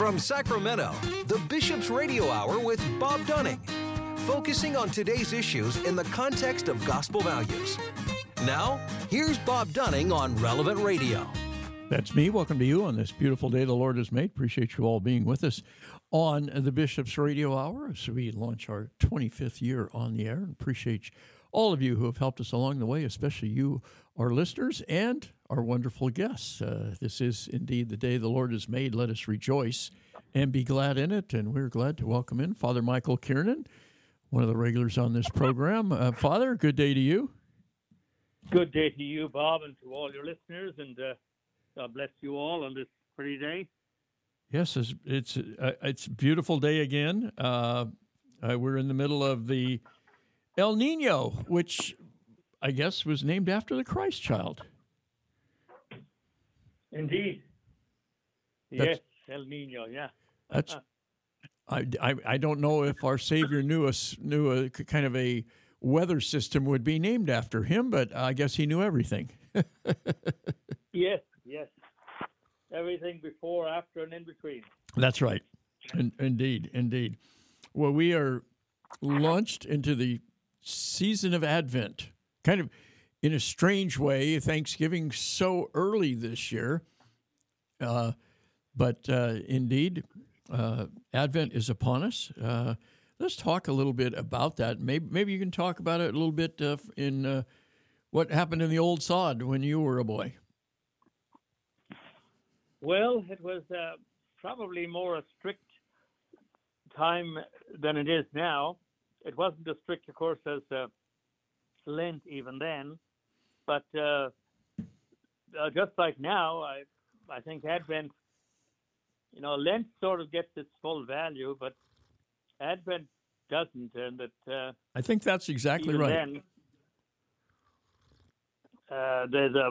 From Sacramento, the Bishop's Radio Hour with Bob Dunning, focusing on today's issues in the context of gospel values. Now, here's Bob Dunning on Relevant Radio. That's me. Welcome to you on this beautiful day the Lord has made. Appreciate you all being with us on the Bishop's Radio Hour as we launch our 25th year on the air. Appreciate all of you who have helped us along the way, especially you, our listeners, and our wonderful guests. Uh, this is indeed the day the Lord has made. Let us rejoice and be glad in it. And we're glad to welcome in Father Michael Kiernan, one of the regulars on this program. Uh, Father, good day to you. Good day to you, Bob, and to all your listeners. And uh, God bless you all on this pretty day. Yes, it's it's, uh, it's a beautiful day again. Uh, uh, we're in the middle of the El Nino, which I guess was named after the Christ child. Indeed. That's- yes, El Nino. Yeah. That's I, I, I don't know if our Savior knew us knew a kind of a weather system would be named after him, but I guess he knew everything. Yes. Yes. Everything before, after, and in between. That's right. In, indeed, indeed. Well, we are launched into the season of Advent, kind of in a strange way. Thanksgiving so early this year, uh, but uh, indeed, uh, Advent is upon us. Uh, let's talk a little bit about that. Maybe maybe you can talk about it a little bit uh, in uh, what happened in the old sod when you were a boy. Well, it was probably more a strict time than it is now. It wasn't as strict, of course, as Lent even then, but uh, uh, just like now, I I think Advent, you know, Lent sort of gets its full value, but Advent doesn't, and that uh, I think that's exactly right. then, uh, there's a,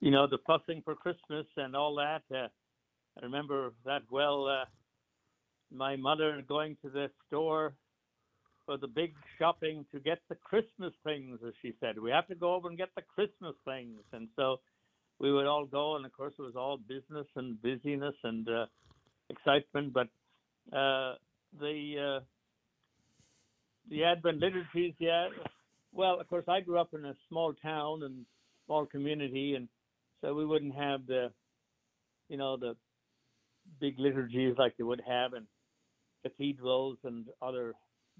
you know, the fussing for Christmas and all that. Uh, I remember that well. Uh, my mother going to the store for the big shopping to get the Christmas things, as she said. We have to go over and get the Christmas things, and so we would all go. And of course, it was all business and busyness and uh, excitement. But uh, the uh, the Advent liturgies, yeah. Well, of course, I grew up in a small town and small community, and so we wouldn't have the, you know, the big liturgies like they would have in cathedrals and other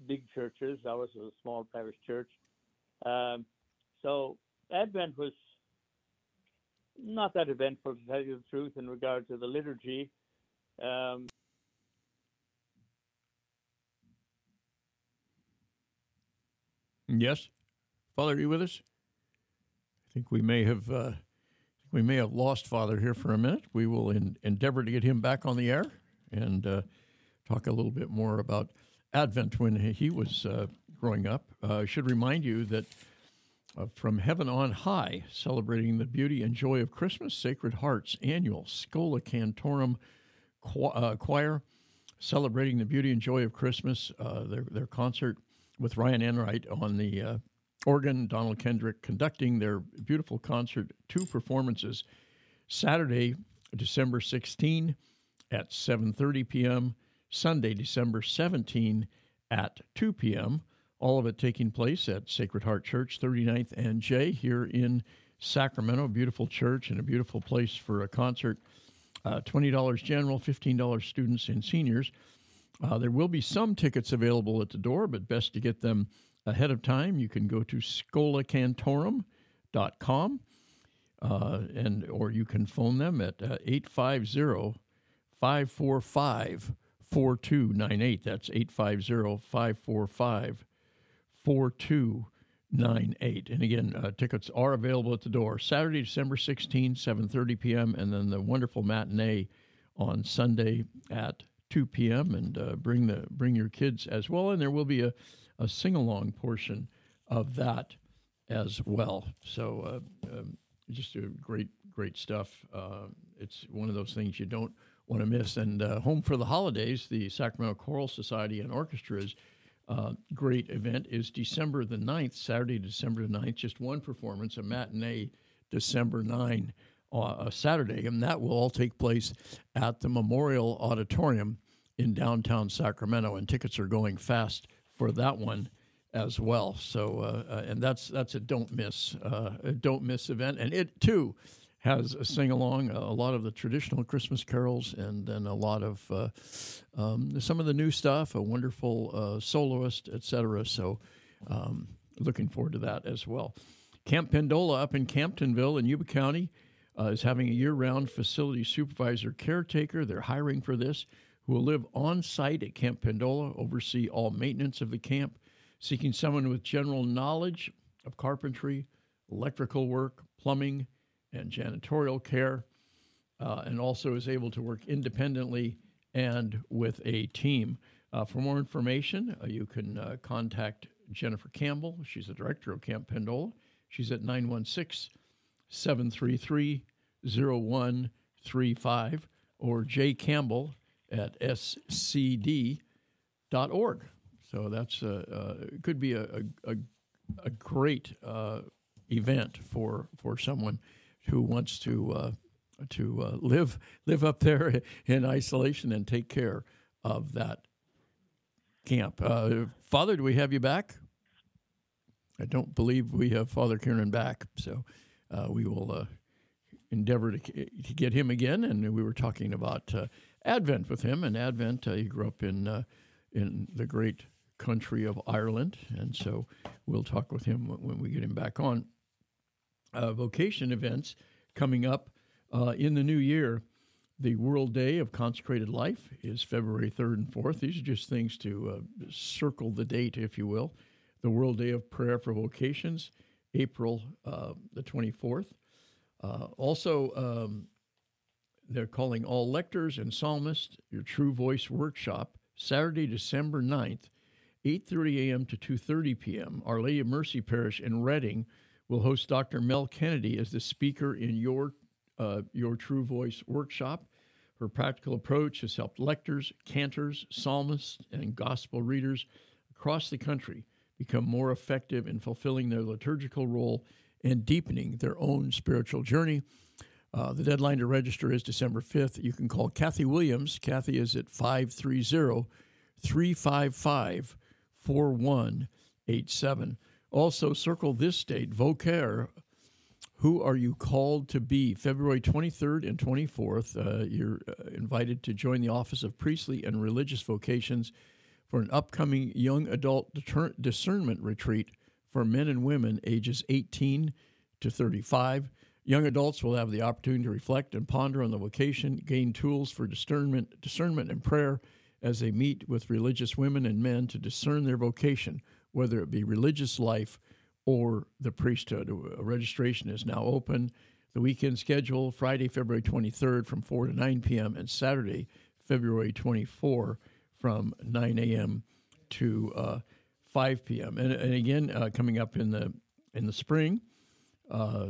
big churches. Ours was a small parish church. Um, so Advent was not that eventful, to tell you the truth, in regard to the liturgy. Um, Yes, Father, are you with us? I think we may have uh, we may have lost Father here for a minute. We will en- endeavor to get him back on the air and uh, talk a little bit more about Advent when he was uh, growing up. Uh, should remind you that uh, from Heaven on High, celebrating the beauty and joy of Christmas, Sacred Hearts annual Schola Cantorum uh, Choir, celebrating the beauty and joy of Christmas. Uh, their their concert with Ryan Enright on the uh, organ, Donald Kendrick conducting their beautiful concert. Two performances Saturday, December 16 at 7:30 p.m. Sunday, December 17 at 2 p.m. All of it taking place at Sacred Heart Church, 39th and J here in Sacramento. Beautiful church and a beautiful place for a concert. Uh, $20 general, $15 students and seniors. Uh, there will be some tickets available at the door, but best to get them ahead of time. You can go to scolacantorum.com uh, and or you can phone them at uh, 850 545 4298. That's 850 545 4298. And again, uh, tickets are available at the door Saturday, December 16, 7:30 p.m., and then the wonderful matinee on Sunday at 2 p.m. And uh, bring the bring your kids as well, and there will be a, a sing along portion of that as well. So uh, um, just a great great stuff. Uh, it's one of those things you don't want to miss. And uh, Home for the Holidays, the Sacramento Choral Society and Orchestra's uh, great event is December the 9th, Saturday, December the 9th, just one performance, a matinee, December 9 uh, Saturday, and that will all take place at the Memorial Auditorium in downtown Sacramento, and tickets are going fast for that one as well. So, uh, uh, and that's that's a don't miss, uh, a don't miss event, and it too has a sing along, a lot of the traditional Christmas carols, and then a lot of uh, um, some of the new stuff, a wonderful uh, soloist, etc. So, um, looking forward to that as well. Camp Pendola up in Camptonville in Yuba County uh, is having a year round facility supervisor caretaker. They're hiring for this who will live on site at Camp Pendola, oversee all maintenance of the camp, seeking someone with general knowledge of carpentry, electrical work, plumbing, and janitorial care, uh, and also is able to work independently and with a team. Uh, for more information, uh, you can uh, contact Jennifer Campbell. She's the director of Camp Pendola. She's at 916 733 0135 or Jay Campbell at scd.org. So that's could be a, a, a great uh, event for for someone who wants to uh, to uh, live live up there in isolation and take care of that camp. Uh, Father, do we have you back? I don't believe we have Father Kiernan back, so uh, we will uh, endeavor to, to get him again. And we were talking about uh, Advent with him, and Advent. he grew up in in the great country of Ireland, and so we'll talk with him when we get him back on uh, vocation events coming up uh, in the new year. The World Day of Consecrated Life is February 3rd and 4th. These are just things to uh, circle the date, if you will. The World Day of Prayer for Vocations, April uh, the 24th. Uh, also, um, they're calling all lectors and psalmists your True Voice Workshop, Saturday, December 9th, 8.30 a.m. to 2.30 p.m. Our Lady of Mercy Parish in Redding will host Dr. Mel Kennedy as the speaker in your uh, your True Voice workshop. Her practical approach has helped lectors, cantors, psalmists, and gospel readers across the country become more effective in fulfilling their liturgical role and deepening their own spiritual journey. Uh, the deadline to register is December 5th. You can call Kathy Williams. Kathy is at 530 355 4187. Also, circle this date, Vocare. Who are you called to be? February 23rd and 24th. Uh, you're uh, invited to join the Office of Priestly and Religious Vocations for an upcoming young adult discernment retreat for men and women ages 18 to 35. Young adults will have the opportunity to reflect and ponder on the vocation, gain tools for discernment, discernment and prayer as they meet with religious women and men to discern their vocation whether it be religious life or the priesthood. Registration is now open. The weekend schedule Friday, February 23rd from 4 to 9 p.m., and Saturday, February 24 from 9 a.m. to uh, 5 p.m. And, and again, uh, coming up in the in the spring, uh,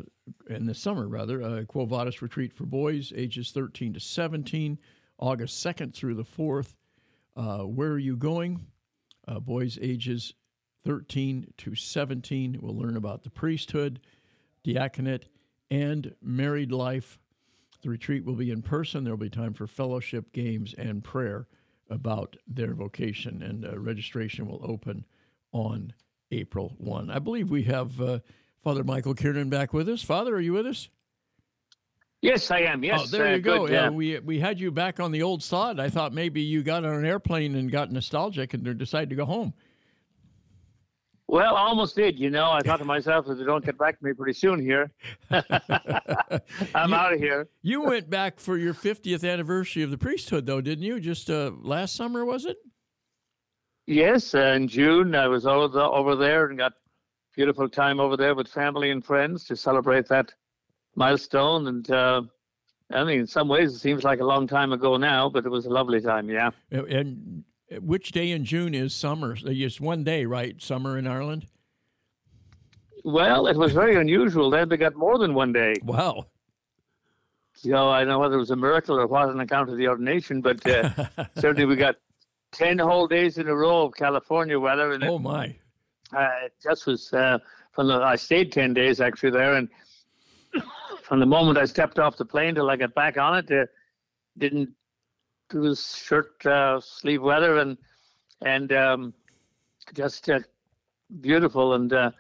in the summer rather, uh, Quo Vadis retreat for boys ages 13 to 17, August 2nd through the 4th. Uh, where are you going? Uh, boys ages 13 to 17. We'll learn about the priesthood, diaconate, and married life. The retreat will be in person. There will be time for fellowship, games, and prayer about their vocation. And uh, registration will open on April 1. I believe we have uh, Father Michael Kiernan back with us. Father, are you with us? Yes, I am. Yes. Oh, there uh, you go. yeah, we we had you back on the old sod. I thought maybe you got on an airplane and got nostalgic and decided to go home. Well, I almost did. You know, I thought to myself, if they don't get back to me pretty soon here, I'm you, out of here. you went back for your 50th anniversary of the priesthood, though, didn't you? Just uh, last summer, was it? Yes, uh, in June I was over, the, over there and got beautiful time over there with family and friends to celebrate that milestone. And uh, I mean, in some ways, it seems like a long time ago now, but it was a lovely time. Yeah. And which day in June is summer? It's one day, right? Summer in Ireland. Well, it was very unusual. Then they got more than one day. Wow. So I don't know whether it was a miracle or what on account of the ordination, but uh, certainly we got ten whole days in a row of California weather. And oh my! Uh, it just was uh, from the, I stayed ten days actually there, and from the moment I stepped off the plane till I got back on it, uh, didn't it was shirt uh, sleeve weather and and um, just uh, beautiful and uh,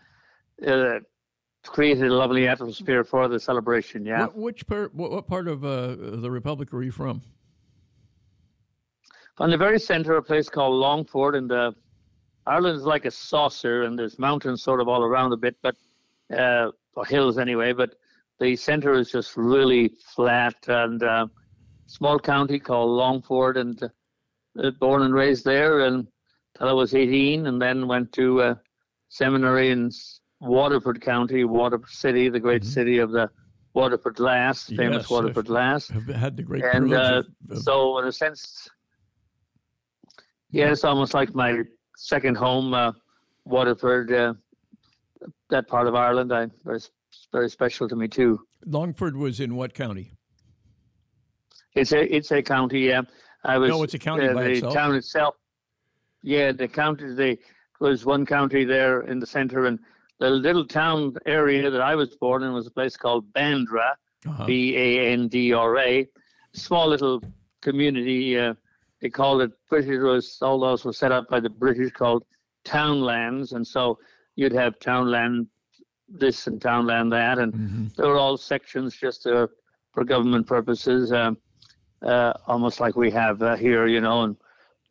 uh, created a lovely atmosphere for the celebration. Yeah. What, which part? What, what part of uh, the republic are you from? On the very center, a place called Longford, and uh, Ireland is like a saucer, and there's mountains sort of all around a bit, but uh, or hills anyway. But the center is just really flat and uh, small county called Longford, and uh, born and raised there, and till I was 18, and then went to uh, seminary in Waterford County, Waterford City, the great mm-hmm. city of the Waterford Lass, famous yes, Waterford Lass. I've had the great and uh, of, so in a sense, yeah, it's almost like my second home, uh, Waterford. Uh, that part of Ireland, I very very special to me too. Longford was in what county? It's a it's a county. Yeah, I was. No, it's a county uh, by the itself. town itself. Yeah, the county. The was one county there in the center, and the little town area that I was born in was a place called Bandra, uh-huh. B A N D R A, small little community. Uh, they called it British was all those were set up by the British called townlands, and so you'd have townland this and townland that, and mm-hmm. they were all sections just uh, for government purposes, um, uh, almost like we have uh, here, you know, in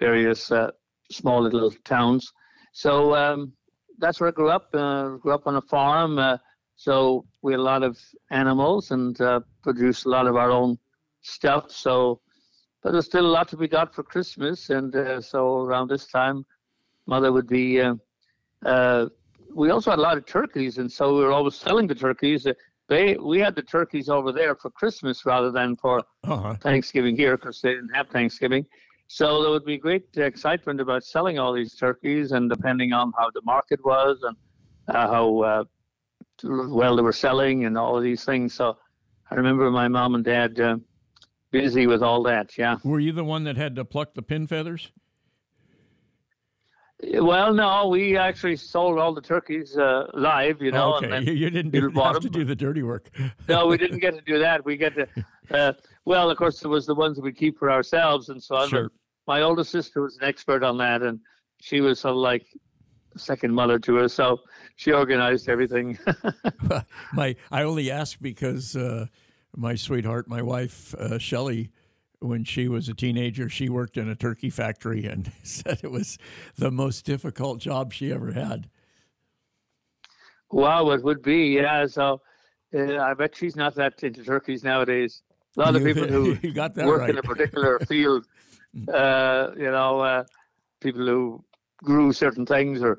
various uh, small little towns. So um, that's where I grew up. Uh, grew up on a farm, uh, so we had a lot of animals and produced a lot of our own stuff. So, but there's still a lot to be got for Christmas, and so around this time, mother would be we also had a lot of turkeys, and so we were always selling the turkeys. They we had the turkeys over there for Christmas rather than for uh-huh. Thanksgiving here because they didn't have Thanksgiving. So there would be great excitement about selling all these turkeys, and depending on how the market was and uh, how uh, well they were selling and all of these things. So I remember my mom and dad uh, busy with all that. Yeah. Were you the one that had to pluck the pin feathers? Well, no, we actually sold all the turkeys uh, live, you know. okay, you didn't do, have to do the dirty work. no, we didn't get to do that. We get to, uh, well, of course, it was the ones that we keep for ourselves and so on. Sure. My older sister was an expert on that, and she was sort of like second mother to us, so she organized everything. my, I only ask because uh, my sweetheart, my wife, uh, Shelley, when she was a teenager, she worked in a turkey factory and said it was the most difficult job she ever had. Wow, it would be, yeah. So uh, I bet she's not that into turkeys nowadays. A lot of people who work right. in a particular field, uh, you know, uh, people who grew certain things or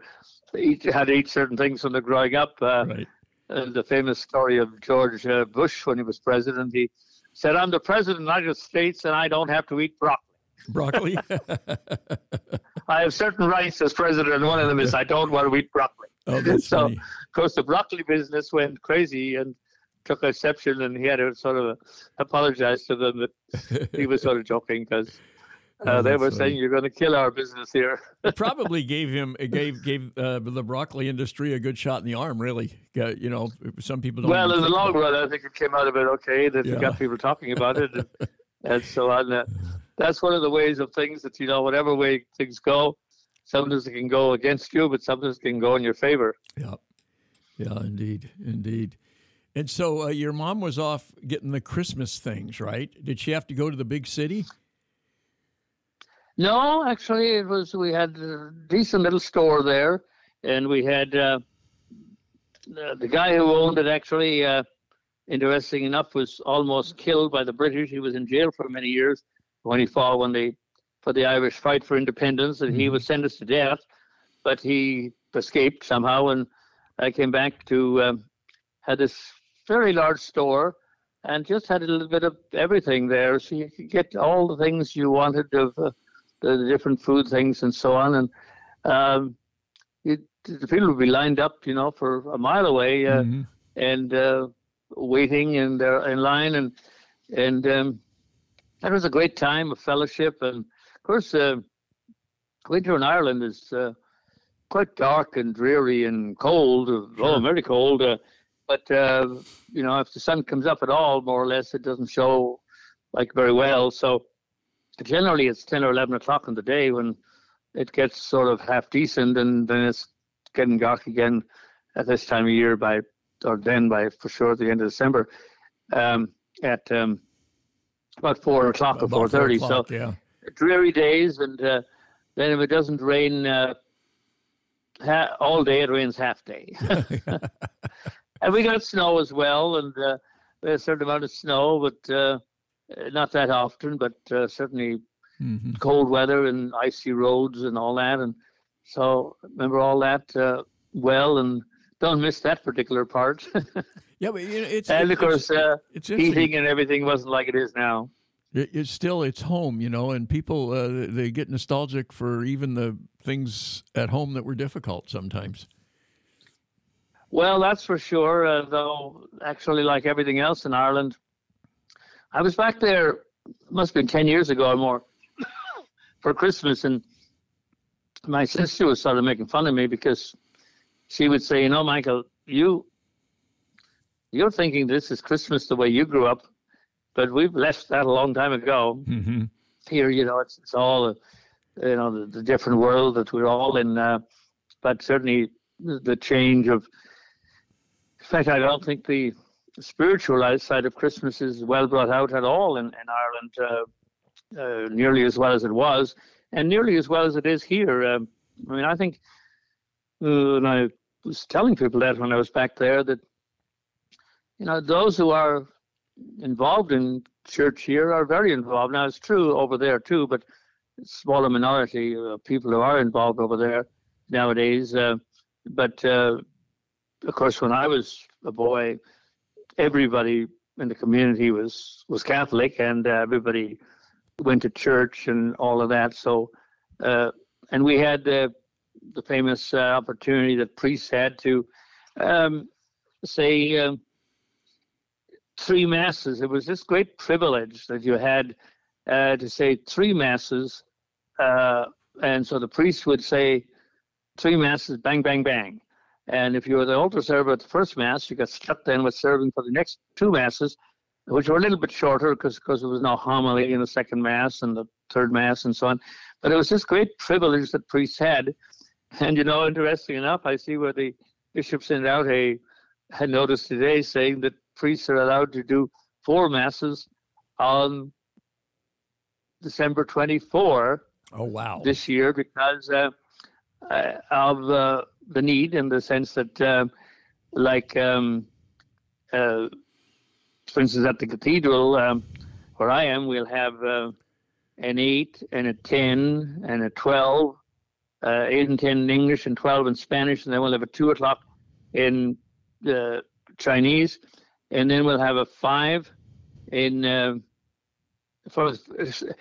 eat, had to eat certain things when they're growing up. Uh, right. the famous story of George uh, Bush when he was president, he said, I'm the president of the United States and I don't have to eat broccoli. Broccoli? I have certain rights as president, and one of them is I don't want to eat broccoli. Oh, that's so, funny. of course, the broccoli business went crazy and took exception, and he had to sort of apologize to them that he was sort of joking because uh, they were saying you're going to kill our business here. it probably gave him it gave gave uh, the broccoli industry a good shot in the arm. Really, you know, some people don't. Well, in the long run, I think it came out of it okay. That yeah. got people talking about it, and, and so on. Uh, that's one of the ways of things that you know, whatever way things go, sometimes it can go against you, but sometimes it can go in your favor. Yeah, yeah, indeed, indeed. And so uh, your mom was off getting the Christmas things, right? Did she have to go to the big city? No, actually, it was we had a decent little store there, and we had uh, the, the, guy who owned it. Actually, uh, interesting enough, was almost killed by the British. He was in jail for many years when he fought when they for the Irish fight for independence, and mm-hmm. he was sentenced to death, but he escaped somehow. And I came back to um, had this very large store and just had a little bit of everything there, so you could get all the things you wanted of. Uh, the different food things and so on. And um, it, the people would be lined up, you know, for a mile away uh, mm-hmm. and uh, waiting in their in line, and and um, that was a great time of fellowship. And of course, uh, winter in Ireland is uh, quite dark and dreary and cold. Uh, sure. Oh, very cold. Uh, but uh, you know, if the sun comes up at all, more or less, it doesn't show like very well. So generally, it's ten or eleven o'clock in the day when it gets sort of half decent, and then it's getting dark again at this time of year by or then by for sure at the end of December um, at um, about four o'clock or four thirty. So yeah. dreary days, and uh, then if it doesn't rain uh, ha- all day, it rains half day. and we got snow as well, and uh, a certain amount of snow, but uh, not that often, but uh, certainly hmm cold weather and icy roads and all that. And so remember all that uh, well, and don't miss that particular part. Yeah, but you know, it's and of it's- course, uh, it's interesting. heating and everything wasn't like it is now. It, it's still it's home, you know, and people uh, they get nostalgic for even the things at home that were difficult sometimes. Well, that's for sure. Uh, though, actually, like everything else in Ireland, I was back there. Must have been ten years ago or more for Christmas, and my sister was sort of making fun of me because she would say, "You know, Michael, you you're thinking this is Christmas the way you grew up, but we've left that a long time ago. Mm-hmm. Here, you know, it's it's all a, you know the, the different world that we're all in. Uh, but certainly the the change of in fact, I don't think the spiritual side of Christmas is well brought out at all in, in Ireland, uh, uh, nearly as well as it was, and nearly as well as it is here. Um, I mean, I think, uh, and I was telling people that when I was back there, that, you know, those who are involved in church here are very involved. Now, it's true over there too, but smaller minority of people who are involved over there nowadays. Uh, but uh, of course, when I was a boy, everybody in the community was was Catholic, and uh, everybody went to church and all of that. So, uh, and we had uh, the famous uh, opportunity that priests had to um, say um, three masses. It was this great privilege that you had uh, to say three masses, uh, and so the priest would say three masses, bang, bang, bang. And if you were the altar server at the first mass, you got stuck then with serving for the next two masses, which were a little bit shorter because there was no homily in the second mass and the third mass and so on. But it was this great privilege that priests had. And you know, interesting enough, I see where the bishop sent out a had noticed today saying that priests are allowed to do four masses on December 24 Oh wow! this year because uh, uh, of uh, the need in the sense that, uh, like, um, uh, for instance, at the cathedral um, where I am, we'll have uh, an 8 and a 10 and a 12, uh, 8 and 10 in English and 12 in Spanish, and then we'll have a 2 o'clock in uh, Chinese, and then we'll have a 5 in. Uh, for,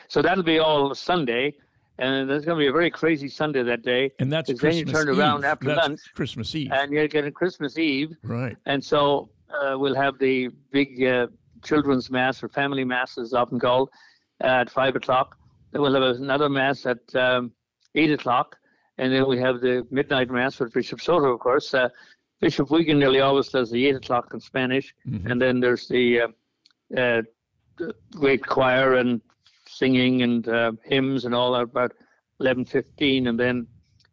so that'll be all Sunday, and there's going to be a very crazy Sunday that day. and that's Because then you Christmas turn around Eve. after That's lunch, Christmas Eve, and you're getting Christmas Eve, right? and so uh, we'll have the big uh, children's mass or family mass, as often called, at five o'clock. Then we'll have another mass at um, eight o'clock, and then we have the midnight mass with Bishop Soto, of course. Uh, Bishop Weigand nearly always does the eight o'clock in Spanish, Mhm. and then there's the uh, uh, the great choir and singing and uh, hymns and all that about eleven fifteen, and then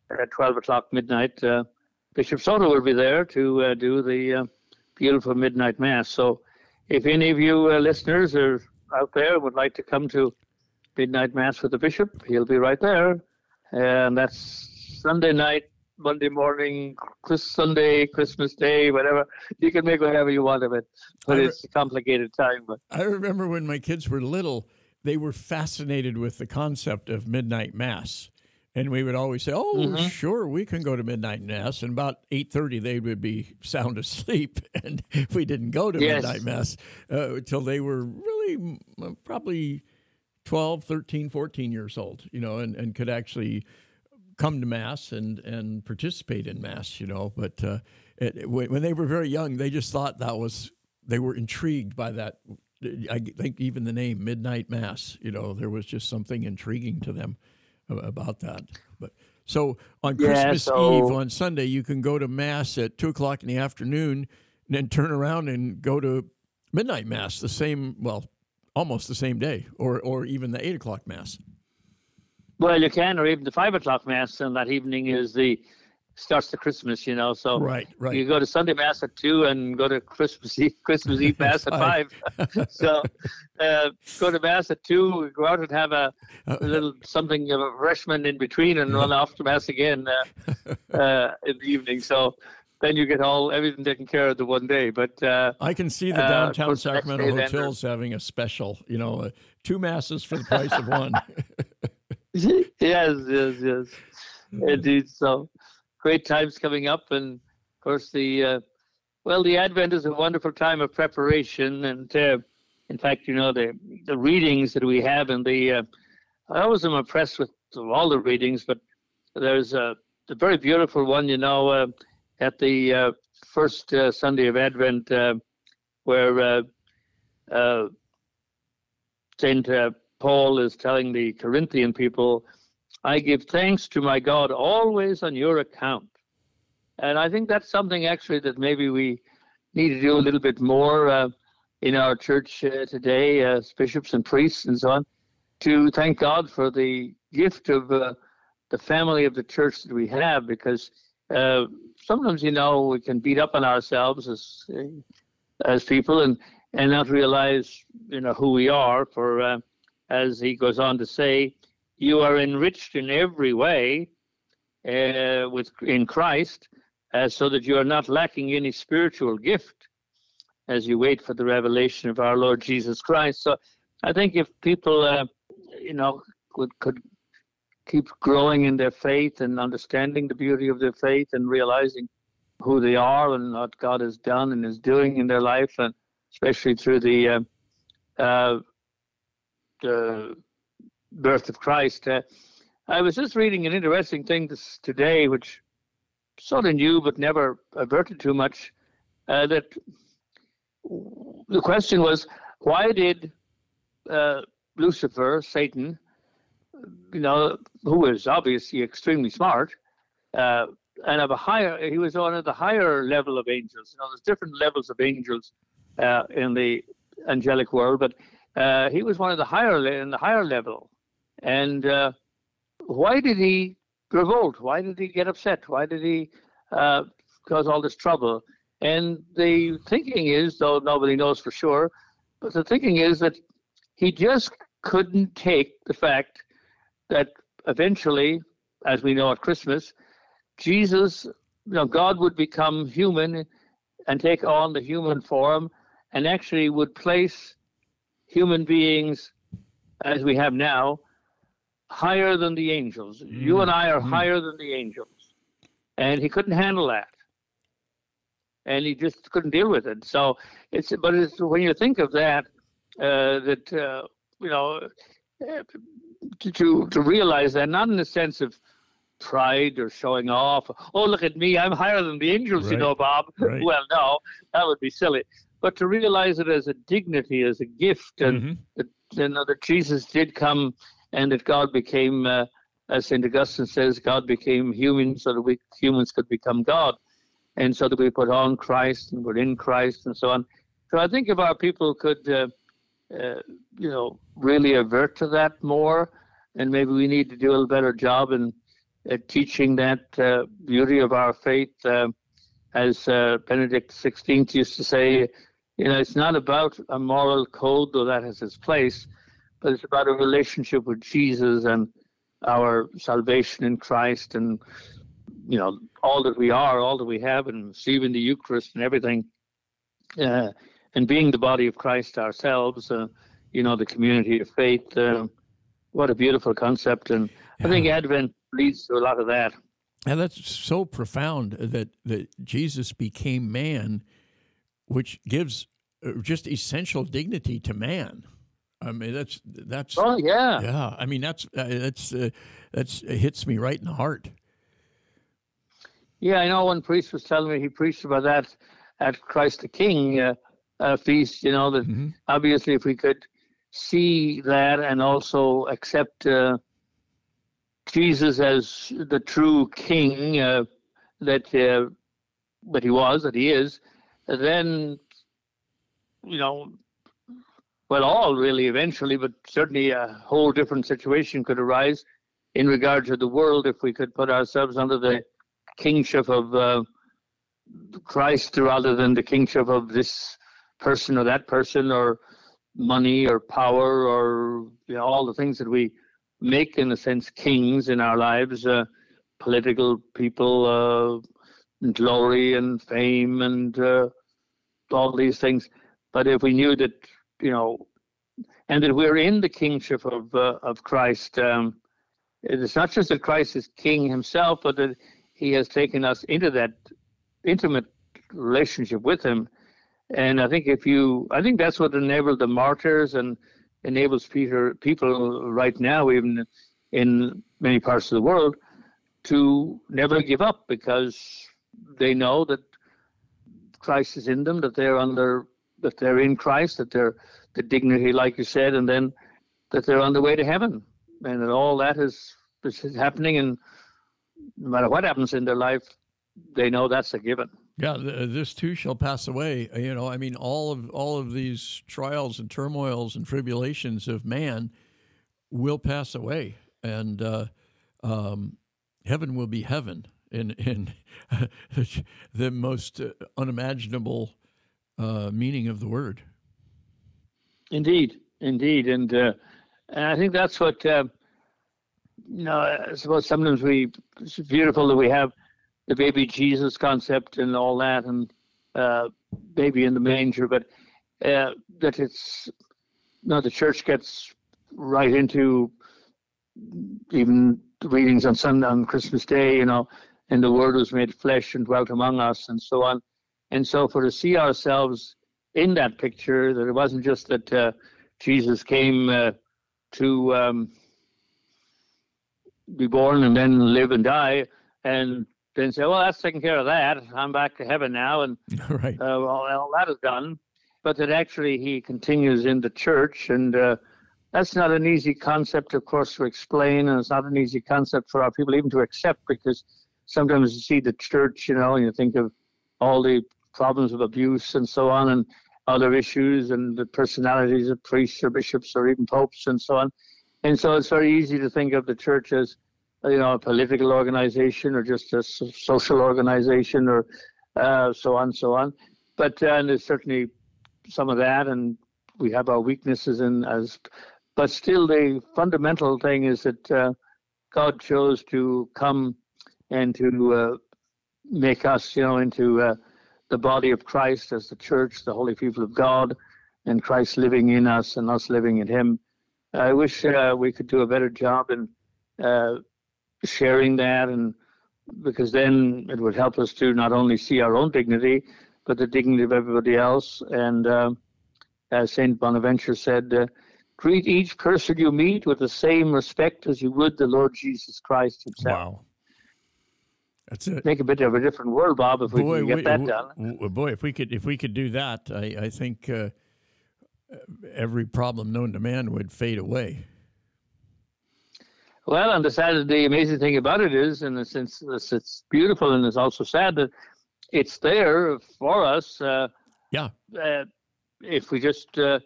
at twelve o'clock midnight, uh, Bishop Soto will be there to uh, do the uh, beautiful midnight mass. So, if any of you uh, listeners are out there would like to come to midnight mass with the bishop, he'll be right there, and that's Sunday night. Monday morning, Chris Sunday, Christmas Day, whatever. You can make whatever you want of it, but re- it's a complicated time. But I remember when my kids were little, they were fascinated with the concept of midnight mass. And we would always say, "Oh, Mhm. sure, we can go to midnight mass." And about eight thirty, they would be sound asleep, and we didn't go to Yes. midnight mass uh, until they were really mm, probably 12, 13, 14 years old. You know, and, and could actually come to mass and and participate in mass. You know, but uh, it, when they were very young, they just thought that was they were intrigued by that. I think even the name Midnight Mass. You know, there was just something intriguing to them about that. But so on Yeah, Christmas so- Eve on Sunday, you can go to mass at two o'clock in the afternoon. And then turn around and go to midnight mass the same, well, almost the same day, or or even the eight o'clock mass. Well, you can, or even the five o'clock mass, and that evening is the starts the Christmas, you know. So right, right. You go to Sunday mass at two and go to Christmas Eve Christmas Eve mass at five. so uh, go to mass at two, go out and have a, a little something of a refreshment in between, and run off to mass again uh, uh, in the evening. So then you get all everything taken care of the one day. But uh, I can see the uh, downtown Sacramento hotels having a special, you know, uh, two masses for the price of one. yes, yes, yes, indeed. So great times coming up, and of course the uh, well, the Advent is a wonderful time of preparation, and uh, in fact, you know the the readings that we have, and the uh, I always am impressed with all the readings, but there's a, a very beautiful one, you know, uh, at the uh, first uh, Sunday of Advent, where Saint Paul is telling the Corinthian people, I give thanks to my God always on your account. And I think that's something actually that maybe we need to do a little bit more uh, in our church uh, today, as bishops and priests and so on, to thank God for the gift of uh, the family of the church that we have, because uh, sometimes, you know, we can beat up on ourselves as as people and and not realize, you know, who we are for uh, as he goes on to say, you are enriched in every way uh, with in Christ, uh, so that you are not lacking any spiritual gift as you wait for the revelation of our Lord Jesus Christ. So, I think if people, uh, you know, could could keep growing in their faith and understanding the beauty of their faith and realizing who they are and what God has done and is doing in their life, and especially through the uh, uh, the birth of Christ. Uh, I was just reading an interesting thing this, today, which sort of knew but never averted too much. Uh, that the question was, why did uh, Lucifer, Satan, you know, who is obviously extremely smart, uh, and of a higher, he was one of the higher level of angels. You know, there's different levels of angels uh, in the angelic world, but uh, he was one of the higher in the higher level. And uh, why did he revolt? Why did he get upset? Why did he uh, cause all this trouble? And the thinking is, though nobody knows for sure, but the thinking is that he just couldn't take the fact that eventually, as we know at Christmas, Jesus, you know, God would become human and take on the human form and actually would place human beings as we have now higher than the angels. Mm. You and I are mm. higher than the angels. And he couldn't handle that. And he just couldn't deal with it. So it's, but it's when you think of that, uh, that, uh, you know, to, to realize that, not in the sense of pride or showing off. Oh, look at me, I'm higher than the angels, right. you know, Bob. Right. well, no, that would be silly. But to realize it as a dignity, as a gift, and mm-hmm. that, you know, that Jesus did come and that God became, uh, as St. Augustine says, God became human so that we humans could become God. And so that we put on Christ and we're in Christ and so on. So I think if our people could, uh, uh, you know, really avert to that more, and maybe we need to do a better job in uh, teaching that uh, beauty of our faith. Uh, as Benedict XVI used to say, you know, it's not about a moral code, though that has its place, but it's about a relationship with Jesus and our salvation in Christ and, you know, all that we are, all that we have, and receiving the Eucharist and everything, uh, and being the body of Christ ourselves, uh, you know, the community of faith. Uh, what a beautiful concept. And yeah. I think Advent leads to a lot of that. And that's so profound that, that Jesus became man, which gives uh, just essential dignity to man. I mean, that's that's. Oh yeah. Yeah, I mean that's uh, that's uh, that's it hits me right in the heart. Yeah, I know. One priest was telling me he preached about that at Christ the King uh, uh, feast. You know that mm-hmm. obviously if we could see that and also accept uh, Jesus as the true King uh, that that he was, that he is, then, you know, well, all really eventually, but certainly a whole different situation could arise in regard to the world if we could put ourselves under the kingship of uh, Christ rather than the kingship of this person or that person or money or power or you know, all the things that we make, in a sense, kings in our lives, uh, political people, uh, glory and fame and uh, all these things. But if we knew that, you know, and that we're in the kingship of uh, of Christ, um, it's not just that Christ is King Himself, but that He has taken us into that intimate relationship with Him. And I think if you, I think that's what enabled the martyrs and enables Peter people right now, even in many parts of the world, to never give up because they know that Christ is in them, that they're under, that they're in Christ, that they're the dignity, like you said, and then that they're on the way to heaven, and that all that is, is happening, and no matter what happens in their life, they know that's a given. Yeah, this too shall pass away. Uh, you know, I mean, all of all of these trials and turmoils and tribulations of man will pass away, and uh, um, heaven will be heaven in in the most unimaginable uh, meaning of the word. Indeed, indeed, and uh, and I think that's what uh, you know. I suppose sometimes we it's beautiful that we have the baby Jesus concept and all that, and uh, baby in the manger, but uh, that it's you know the church gets right into even readings on Sunday on Christmas Day, you know, and the Word was made flesh and dwelt among us, and so on. And so, for to see ourselves in that picture, that it wasn't just that uh, Jesus came uh, to um, be born and then live and die, and then say, "Well, that's taken care of that. I'm back to heaven now," and right. uh, all, all that is done. But that actually he continues in the church, and uh, that's not an easy concept, of course, to explain, and it's not an easy concept for our people even to accept because sometimes you see the church, you know, and you think of all the problems of abuse and so on, and other issues, and the personalities of priests or bishops or even popes and so on. And so it's very easy to think of the church as, you know, a political organization or just a social organization or uh, so on, so on. But uh, there's certainly some of that, and we have our weaknesses in as but still, the fundamental thing is that uh, God chose to come and to uh, make us, you know, into uh, the body of Christ as the church, the holy people of God, and Christ living in us and us living in Him. I wish uh, we could do a better job in uh, sharing that, and because then it would help us to not only see our own dignity, but the dignity of everybody else. And uh, as Saint Bonaventure said Treat each person you meet with the same respect as you would the Lord Jesus Christ himself. Wow. That's it. Make a bit of a different world, Bob, if we boy, can get we, that done. Boy, if we could, if we could do that, I, I think uh, every problem known to man would fade away. Well, and the sad, the amazing thing about it is, in a sense, it's beautiful, and it's also sad that it's there for us. Uh, yeah. Uh, if we just uh,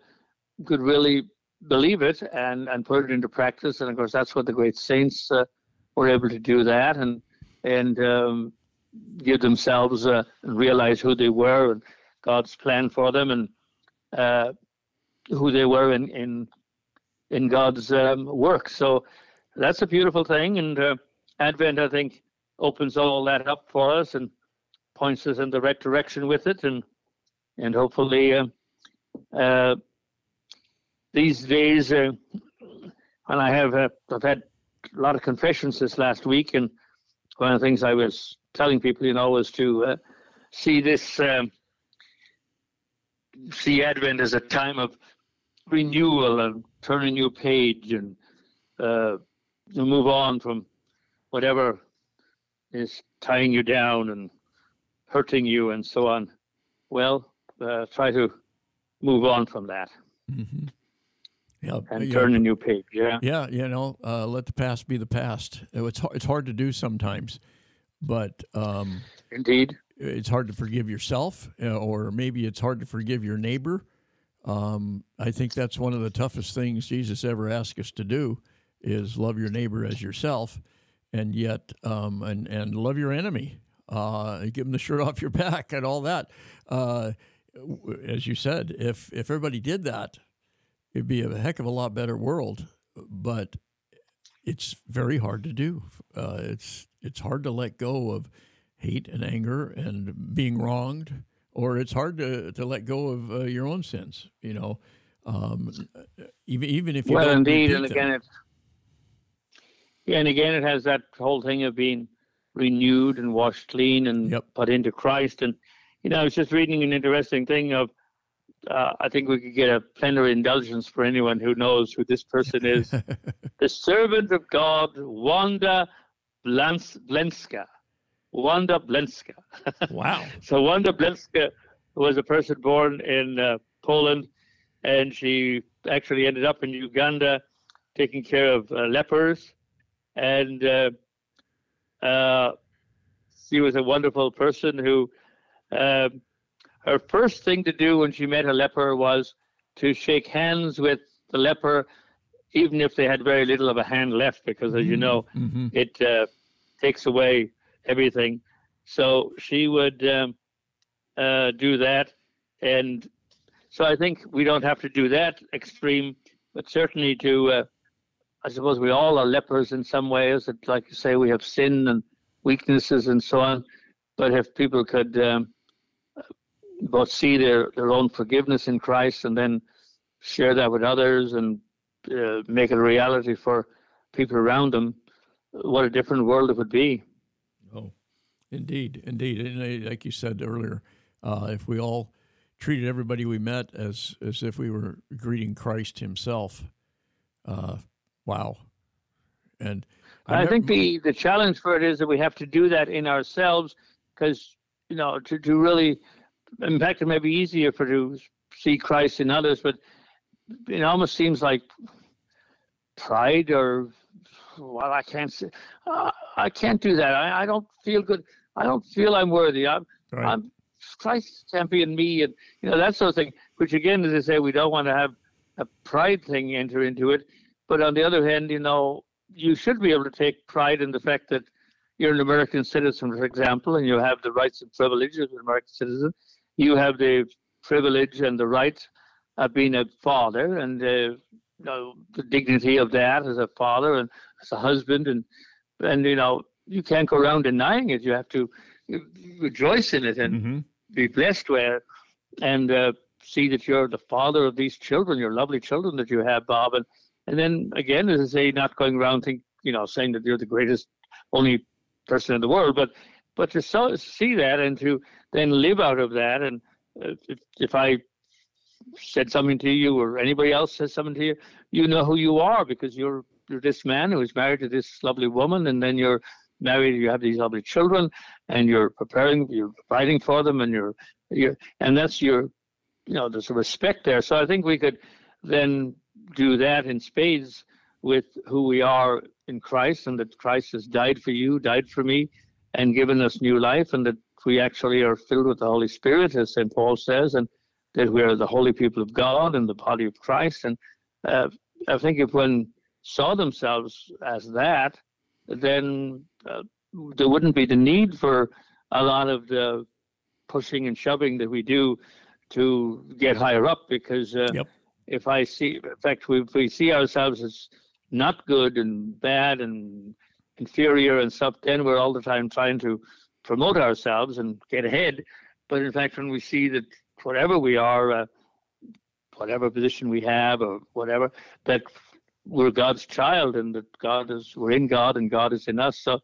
could really believe it and, and put it into practice. And of course, that's what the great saints uh, were able to do that and and um, give themselves uh, and realize who they were and God's plan for them and uh, who they were in in in God's um, work. So that's a beautiful thing. And uh, Advent, I think, opens all that up for us and points us in the right direction with it, and and hopefully. Uh, uh, these days, uh, and I have uh, I've had a lot of confessions this last week, and one of the things I was telling people, you know, was to uh, see this, um, see Advent as a time of renewal and turn a new page and uh, move on from whatever is tying you down and hurting you and so on. Well, uh, try to move on from that. Mm-hmm. Yeah, and turn a new page. Yeah, yeah. You know, uh, let the past be the past. It's it's hard to do sometimes, but um, indeed, it's hard to forgive yourself, uh, or maybe it's hard to forgive your neighbor. Um, I think that's one of the toughest things Jesus ever asked us to do is love your neighbor as yourself, and yet um, and and love your enemy. Uh, give them the shirt off your back and all that. Uh, as you said, if if everybody did that, it'd be a heck of a lot better world. But it's very hard to do. Uh, it's it's hard to let go of hate and anger and being wronged, or it's hard to, to let go of uh, your own sins. You know, um, even even if you well, indeed, and them. again, it's yeah, and again, it has that whole thing of being renewed and washed clean and Yep. put into Christ. And you know, I was just reading an interesting thing of. Uh, I think we could get a plenary indulgence for anyone who knows who this person is. the servant of God, Wanda Blans- Blenska. Wanda Blenska. wow. So Wanda Blenska was a person born in uh, Poland, and she actually ended up in Uganda taking care of uh, lepers. And uh, uh, she was a wonderful person who, um her first thing to do when she met a leper was to shake hands with the leper, even if they had very little of a hand left, because as you know, hmm it uh, takes away everything. So she would um, uh, do that, and so I think we don't have to do that extreme, but certainly to. Uh, I suppose we all are lepers in some ways. That, like you say, we have sin and weaknesses and so on. But if people could um, both see their, their own forgiveness in Christ and then share that with others and uh, make it a reality for people around them, what a different world it would be. Oh, indeed, indeed. And uh, like you said earlier, uh, if we all treated everybody we met as as if we were greeting Christ Himself, uh, wow. And I, never- think the, the challenge for it is that we have to do that in ourselves because, you know, to, to really, in fact, it may be easier for you to see Christ in others, but it almost seems like pride or, well, I can't say, uh, I can't do that. I, I don't feel good. I don't feel I'm worthy. I'm, Right. I'm Christ champion me, and you know that sort of thing. Which again, as I say, we don't want to have a pride thing enter into it. But on the other hand, you know, you should be able to take pride in the fact that you're an American citizen, for example, and you have the rights and privileges of an American citizen. You have the privilege and the right of being a father, and uh, you know the dignity of that as a father and as a husband, and and you know you can't go around denying it. You have to rejoice in it and Mhm. be blessed with, and uh, see that you're the father of these children, your lovely children that you have, Bob. And, and then again, as I say, not going around think, you know, saying that you're the greatest, only person in the world, but but to so, see that and to then live out of that. And uh, if, if I said something to you or anybody else says something to you, you know who you are because you're you're this man who is married to this lovely woman, and then you're married, you have these lovely children, and you're preparing, you're providing for them, and you're you're and that's your, you know, there's a respect there. So I think we could then do that in spades with who we are in Christ, and that Christ has died for you, died for me, and given us new life, and that we actually are filled with the Holy Spirit, as St. Paul says, and that we are the holy people of God and the body of Christ. And uh, I think if one saw themselves as that, then uh, there wouldn't be the need for a lot of the pushing and shoving that we do to get higher up. Because uh, Yep. if I see, in fact, we, if we see ourselves as not good and bad and inferior and stuff, then we're all the time trying to promote ourselves and get ahead. But in fact, when we see that whatever we are, uh, whatever position we have or whatever, that we're God's child and that God is, we're in God and God is in us. So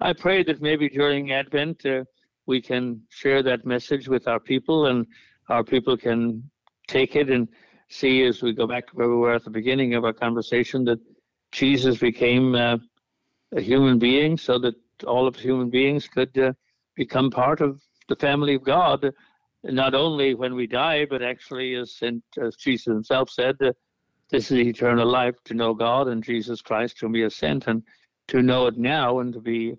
I pray that maybe during Advent uh, we can share that message with our people and our people can take it and see as we go back to where we were at the beginning of our conversation that Jesus became uh, a human being so that all of human beings could uh, become part of the family of God, not only when we die, but actually, as, as Jesus himself said, uh, this is eternal life to know God and Jesus Christ, whom He has sent, and to know it now and to be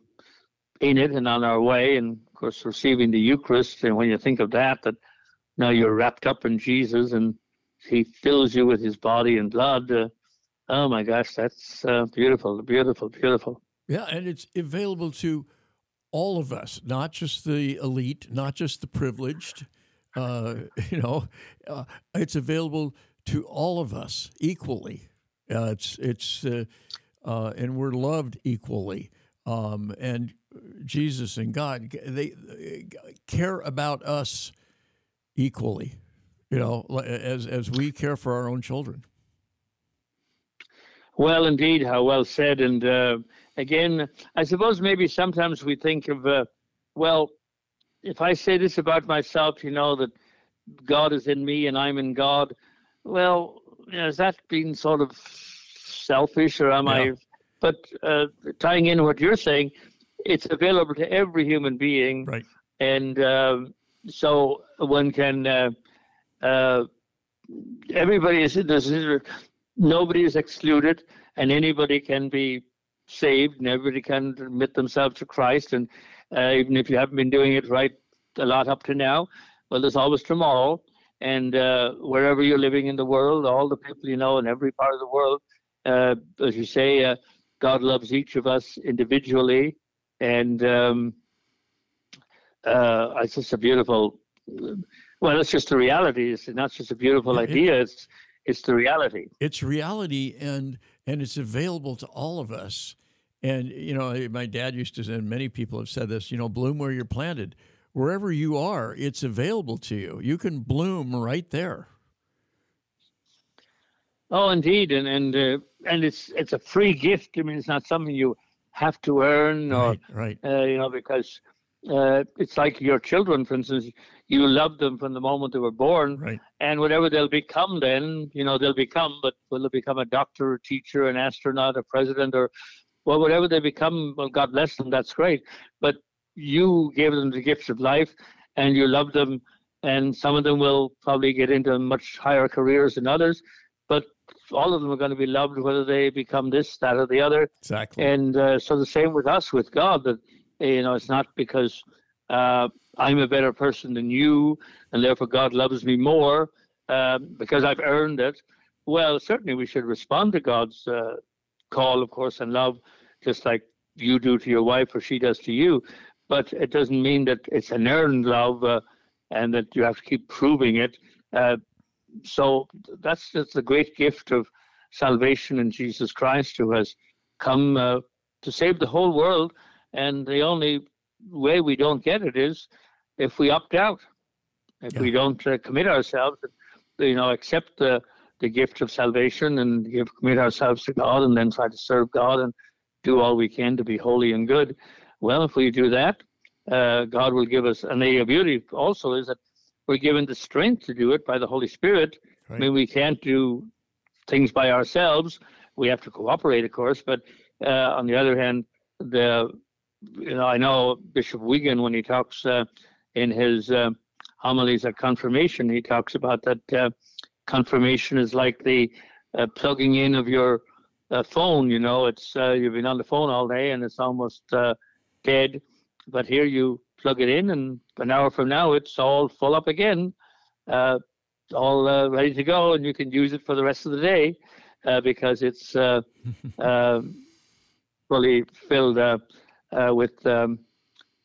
in it and on our way and of course, receiving the Eucharist, and when you think of that, that now you're wrapped up in Jesus and He fills you with His body and blood. Uh, oh my gosh, that's uh, beautiful, beautiful, beautiful. Yeah, and it's available to all of us, not just the elite, not just the privileged. Uh, you know, uh, it's available to all of us equally. Uh, it's it's uh, uh, and we're loved equally. Um, and Jesus and God they, they care about us equally. You know, as as we care for our own children. Well, indeed, how well said. And uh, again, I suppose maybe sometimes we think of, uh, well, if I say this about myself, you know, that God is in me and I'm in God, well, you know, has that been sort of selfish or am yeah. I? But uh, tying in what you're saying, it's available to every human being. Right. And um, so one can, uh, uh, everybody is, nobody is excluded and anybody can be saved and everybody can admit themselves to Christ. And uh, even if you haven't been doing it right a lot up to now, well, there's always tomorrow. And uh, wherever you're living in the world, all the people you know in every part of the world, uh, as you say, uh, God loves each of us individually. And um, uh, it's just a beautiful, well, it's just a reality. It's not just a beautiful idea. It's it's the reality. It's reality, and and it's available to all of us. And you know, my dad used to, say and many people have said this. You know, bloom where you're planted. Wherever you are, it's available to you. You can bloom right there. Oh, indeed, and and uh, and it's it's a free gift. I mean, it's not something you have to earn or right, right. Uh, you know because uh, it's like your children, for instance you love them from the moment they were born. Right. And whatever they'll become then, you know, they'll become, but will they become a doctor, a teacher, an astronaut, a president, or well, whatever they become, well, God bless them, that's great. But you gave them the gifts of life and you love them, and some of them will probably get into much higher careers than others, but all of them are going to be loved whether they become this, that, or the other. Exactly. And uh, so the same with us, with God, that, you know, it's not because uh, I'm a better person than you, and therefore God loves me more um, because I've earned it. Well, certainly we should respond to God's uh, call, of course, and love, just like you do to your wife or she does to you. But it doesn't mean that it's an earned love uh, and that you have to keep proving it. Uh, so that's just the great gift of salvation in Jesus Christ, who has come uh, to save the whole world. And the only way we don't get it is if we opt out, if yeah. we don't uh, commit ourselves, you know, accept the the gift of salvation and give commit ourselves to God, and then try to serve God and do all we can to be holy and good. Well, if we do that, uh, God will give us. And the beauty also is that we're given the strength to do it by the Holy Spirit. Right. I mean, we can't do things by ourselves. We have to cooperate, of course. But uh, on the other hand, the you know, I know Bishop Weigand when he talks uh, in his uh, homilies at confirmation, he talks about that uh, confirmation is like the uh, plugging in of your uh, phone. You know, it's uh, you've been on the phone all day and it's almost dead, but here you plug it in, and an hour from now it's all full up again, all ready to go, and you can use it for the rest of the day because it's fully filled uh, with um,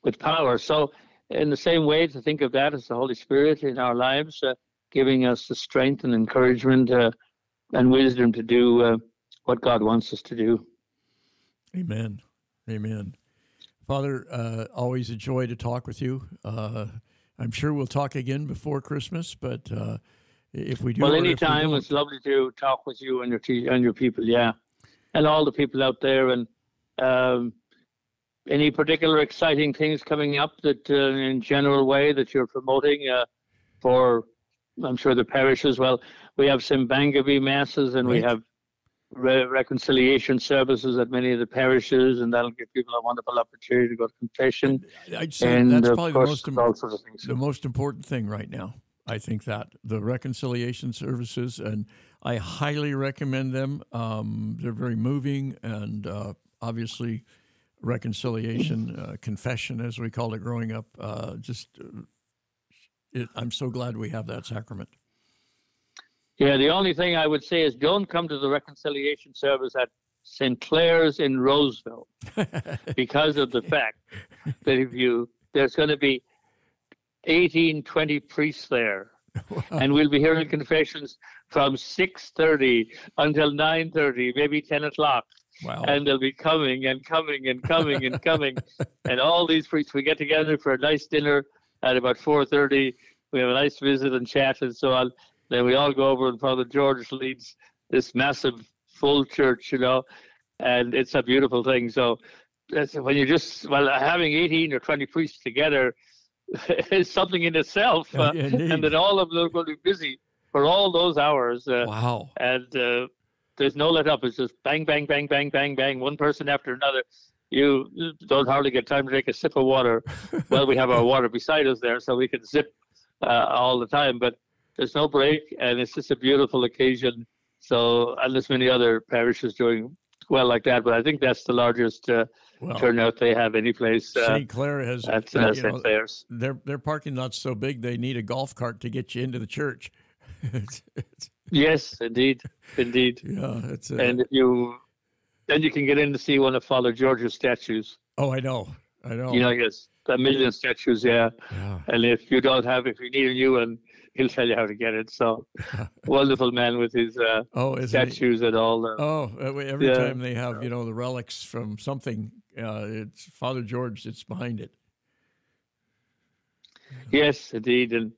with power. So, in the same way, to think of that as the Holy Spirit in our lives, uh, giving us the strength and encouragement uh, and wisdom to do uh, what God wants us to do. Amen. Amen. Father, uh, always a joy to talk with you. Uh, I'm sure we'll talk again before Christmas, but if we do, well, anytime we it's lovely to talk with you and your te- and your people. Yeah, and all the people out there, and um, any particular exciting things coming up that, uh, in general way, that you're promoting uh, for? I'm sure the parish as well. We have Simbang Gabi masses, and right. we have re- reconciliation services at many of the parishes, and that'll give people a wonderful opportunity to go to confession. I'd say and that's probably the most, the most important thing right now. I think that the reconciliation services, and I highly recommend them. Um, they're very moving and uh, obviously reconciliation, uh, confession, as we called it growing up. Uh, just, uh, it, I'm so glad we have that sacrament. Yeah, the only thing I would say is don't come to the reconciliation service at St. Clare's in Roseville because of the fact that if you there's going to be 18, 20 priests there, and we'll be hearing confessions from 6:30 until 9:30, maybe 10 o'clock. Wow. And they'll be coming and coming and coming and coming, and all these priests. We get together for a nice dinner at about 4:30. We have a nice visit and chat and so on. Then we all go over, and Father George leads this massive full church, you know, and it's a beautiful thing. So that's when you just well having 18 or 20 priests together is something in itself, uh, and then all of them are going to be busy for all those hours. Uh, Wow. and uh, there's no let up. It's just bang, bang, bang, bang, bang, bang, one person after another. You don't hardly get time to take a sip of water. well, we have our water beside us there, so we can sip uh, all the time, but there's no break, and it's just a beautiful occasion. So, and there's many other parishes doing well like that, but I think that's the largest uh, Well, turnout they have any place uh, St. Clare has at uh, uh, St. know, Clare's. their their parking lot's so big they need a golf cart to get you into the church. It's- it's- Yes, indeed, indeed. yeah, it's a, And if you, then you can get in to see one of Father George's statues. oh, I know, I know. You know, yes, a million statues, yeah. yeah. And if you don't have, if you need a new one, he'll tell you how to get it. So, wonderful man with his uh, Oh, isn't he? statues and all. The, Oh, uh, every Yeah. time they have you know the relics from something, uh, it's Father George that's behind it. Yes, indeed, and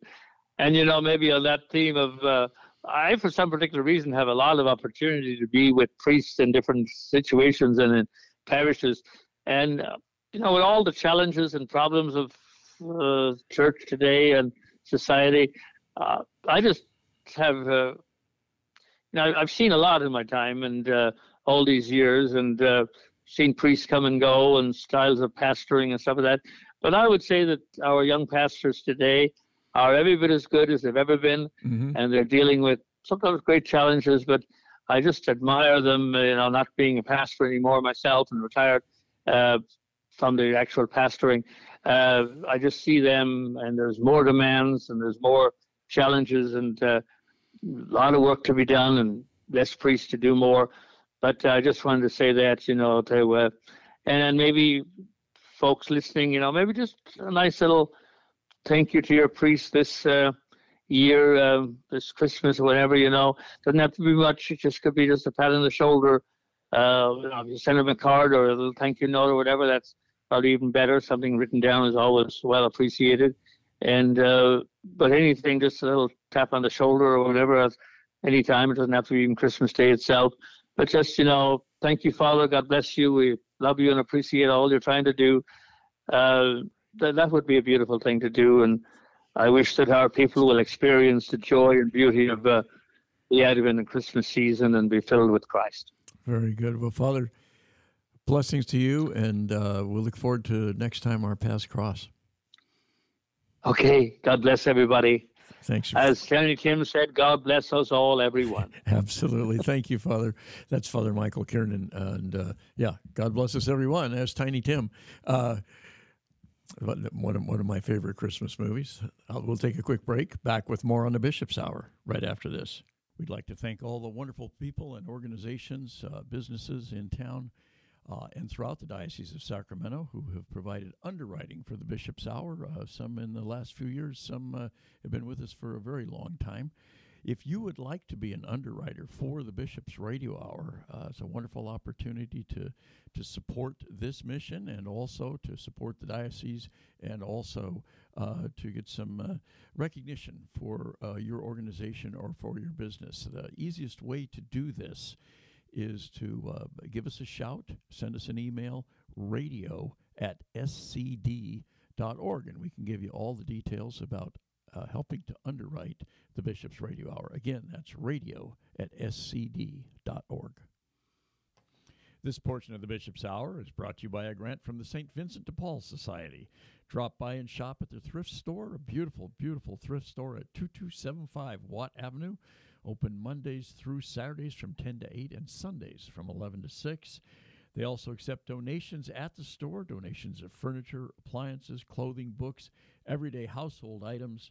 and you know maybe on that theme of uh, I for some particular reason have a lot of opportunity to be with priests in different situations and in parishes, and uh, you know with all the challenges and problems of uh, church today and society, uh, I just have uh, you know I've seen a lot in my time and uh, all these years and uh, seen priests come and go and styles of pastoring and stuff like that. But I would say that our young pastors today are every bit as good as they've ever been, Mm-hmm. and they're dealing with sometimes great challenges. But I just admire them, you know, not being a pastor anymore myself and retired uh, from the actual pastoring. Uh, I just see them, and there's more demands, and there's more challenges, and uh, a lot of work to be done, and less priests to do more. But I just wanted to say that, you know, to uh, and maybe folks listening, you know, maybe just a nice little thank you to your priest this uh, year, um, this Christmas or whatever, you know. Doesn't have to be much. It just could be just a pat on the shoulder. Uh, you know, you send him a card or a little thank you note or whatever, that's probably even better. Something written down is always well appreciated. And uh, but anything, just a little tap on the shoulder or whatever, at any time. It doesn't have to be even Christmas Day itself. But just you know, thank you, Father. God bless you. We love you and appreciate all you're trying to do. Uh, that that would be a beautiful thing to do, and I wish that our people will experience the joy and beauty of uh, the Advent and Christmas season and be filled with Christ. Very good. Well, Father, blessings to you, and uh, we'll look forward to next time our paths cross. Okay, God bless everybody. Thanks. As Tiny Tim said, God bless us all, everyone. Absolutely. Thank you, Father. That's Father Michael Kiernan. And uh, yeah, God bless us, everyone. As Tiny Tim. Uh, one of, one of my favorite Christmas movies. Uh, we'll take a quick break. Back with more on the Bishop's Hour right after this. We'd like to thank all the wonderful people and organizations, uh, businesses in town uh, and throughout the Diocese of Sacramento who have provided underwriting for the Bishop's Hour. Uh, some in the last few years, some uh, have been with us for a very long time. If you would like to be an underwriter for the Bishop's Radio Hour, uh, it's a wonderful opportunity to to support this mission and also to support the diocese and also uh, to get some uh, recognition for uh, your organization or for your business. The easiest way to do this is to uh, give us a shout, send us an email, radio at scd.org, and we can give you all the details about uh, helping to underwrite the Bishop's Radio Hour. Again, that's radio at scd.org. This portion of the Bishop's Hour is brought to you by a grant from the St. Vincent de Paul Society. Drop by and shop at their thrift store, a beautiful, beautiful thrift store at 2275 Watt Avenue. Open Mondays through Saturdays from 10 to 8 and Sundays from 11 to 6. They also accept donations at the store, donations of furniture, appliances, clothing, books, everyday household items.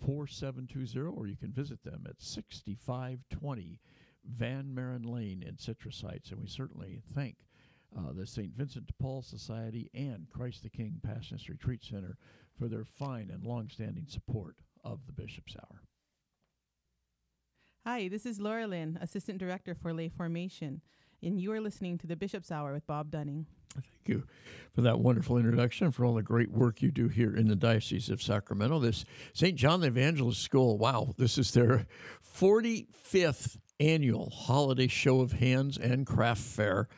4720, or you can visit them at 6520 Van Maren Lane in Citrus Heights. And we certainly thank uh, the St. Vincent de Paul Society and Christ the King Passionist Retreat Center for their fine and long-standing support of the Bishop's Hour. Hi, this is Laura Lynn, Assistant Director for Lay Formation, and you are listening to the Bishop's Hour with Bob Dunning. Thank you for that wonderful introduction, for all the great work you do here in the Diocese of Sacramento. This St. John the Evangelist School, wow, this is their 45th annual holiday show of hands and craft fair.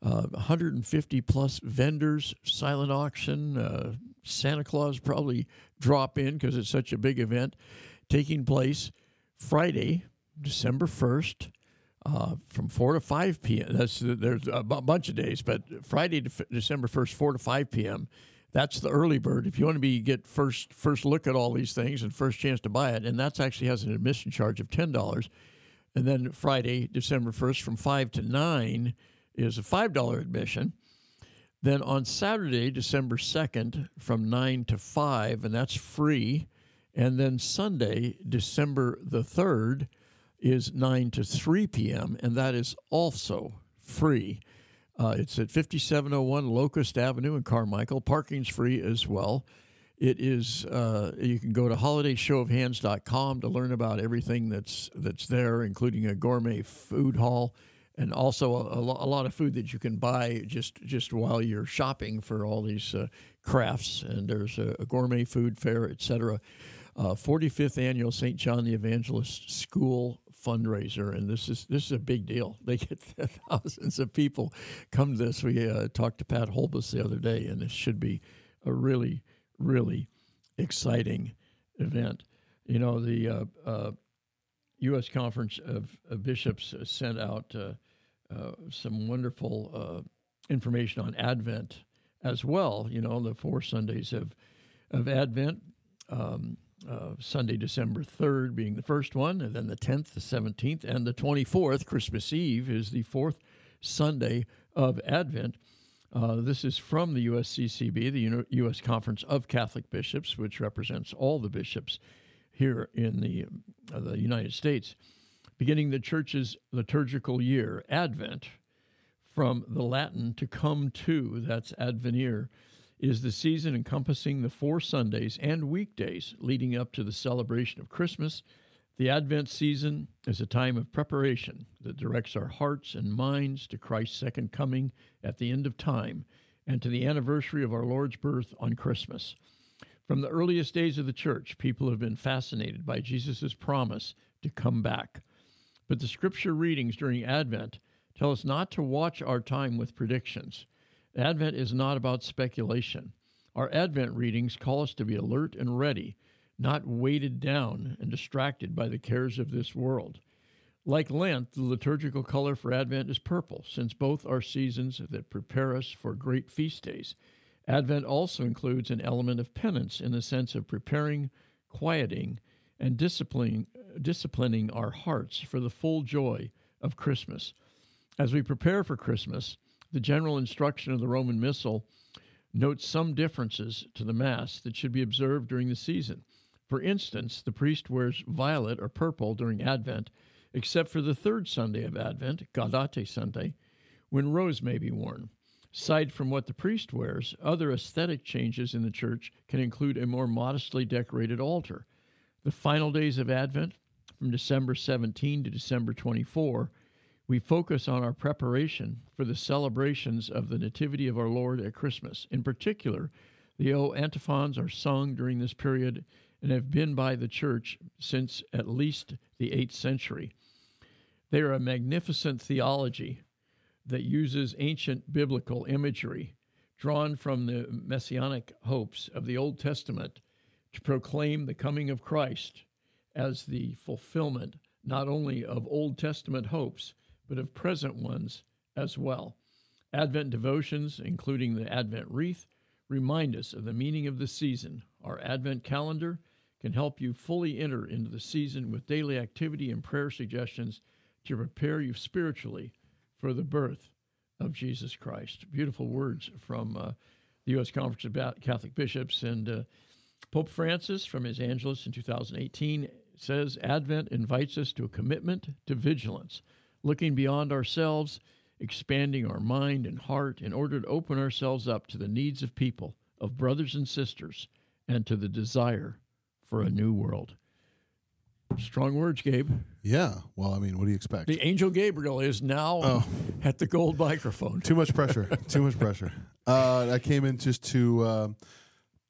Uh, 150 plus vendors, silent auction, uh, Santa Claus probably drop in because it's such a big event taking place Friday, December 1st. Uh, from 4 to 5 p.m. That's there's a b- bunch of days, but Friday, December 1st, 4 to 5 p.m. That's the early bird. If you want to be get first first look at all these things and first chance to buy it, and that's actually has an admission charge of ten dollars. And then Friday, December 1st, from 5 to 9 is a $5 admission. Then on Saturday, December 2nd, from 9 to 5, and that's free. And then Sunday, December the 3rd, is 9 to 3 p.m., and that is also free. Uh, it's at 5701 Locust Avenue in Carmichael. Parking's free as well. It is. Uh, you can go to holidayshowofhands.com to learn about everything that's that's there, including a gourmet food hall and also a, a, lot of food that you can buy just just while you're shopping for all these uh, crafts. And there's a, a gourmet food fair, etc. Uh, 45th annual St. John the Evangelist School fundraiser, and this is this is a big deal. They get thousands of people come to this. We uh, talked to Pat Holbus the other day, and this should be a really really exciting event. You know, the uh, U.S. Uh, Conference of, of Bishops sent out uh, uh, some wonderful uh, information on Advent as well. You know, the four Sundays of of Advent. Um, uh, Sunday, December 3rd being the first one, and then the 10th, the 17th, and the 24th, Christmas Eve, is the fourth Sunday of Advent. Uh, this is from the USCCB, the U.S. Conference of Catholic Bishops, which represents all the bishops here in the, uh, the United States beginning the church's liturgical year, Advent, from the Latin to come to, that's advenire, is the season encompassing the four Sundays and weekdays leading up to the celebration of Christmas. The Advent season is a time of preparation that directs our hearts and minds to Christ's second coming at the end of time and to the anniversary of our Lord's birth on Christmas. From the earliest days of the church, people have been fascinated by Jesus' promise to come back. But the scripture readings during Advent tell us not to watch our time with predictions. Advent is not about speculation. Our Advent readings call us to be alert and ready, not weighted down and distracted by the cares of this world. Like Lent, the liturgical color for Advent is purple, since both are seasons that prepare us for great feast days. Advent also includes an element of penance in the sense of preparing, quieting, and disciplining, disciplining our hearts for the full joy of Christmas. As we prepare for Christmas, the general instruction of the Roman Missal notes some differences to the Mass that should be observed during the season. For instance, the priest wears violet or purple during Advent, except for the third Sunday of Advent, Gaudete Sunday, when rose may be worn. Aside from what the priest wears, other aesthetic changes in the church can include a more modestly decorated altar. The final days of Advent, from December 17 to December 24, we focus on our preparation for the celebrations of the Nativity of our Lord at Christmas. In particular, the O antiphons are sung during this period and have been by the church since at least the 8th century. They are a magnificent theology that uses ancient biblical imagery drawn from the messianic hopes of the Old Testament to proclaim the coming of Christ as the fulfillment not only of Old Testament hopes, but of present ones as well. Advent devotions, including the Advent wreath, remind us of the meaning of the season. Our Advent calendar can help you fully enter into the season with daily activity and prayer suggestions to prepare you spiritually for the birth of Jesus Christ. Beautiful words from uh, the U.S. Conference of Catholic Bishops. And uh, Pope Francis, from his Angelus in 2018, says Advent invites us to a commitment to vigilance, looking beyond ourselves, expanding our mind and heart in order to open ourselves up to the needs of people, of brothers and sisters, and to the desire for a new world. Strong words, Gabe. Yeah. Well, I mean, what do you expect? The angel Gabriel is now oh. at the gold microphone. Too much pressure. Too much pressure. Uh, I came in just to uh,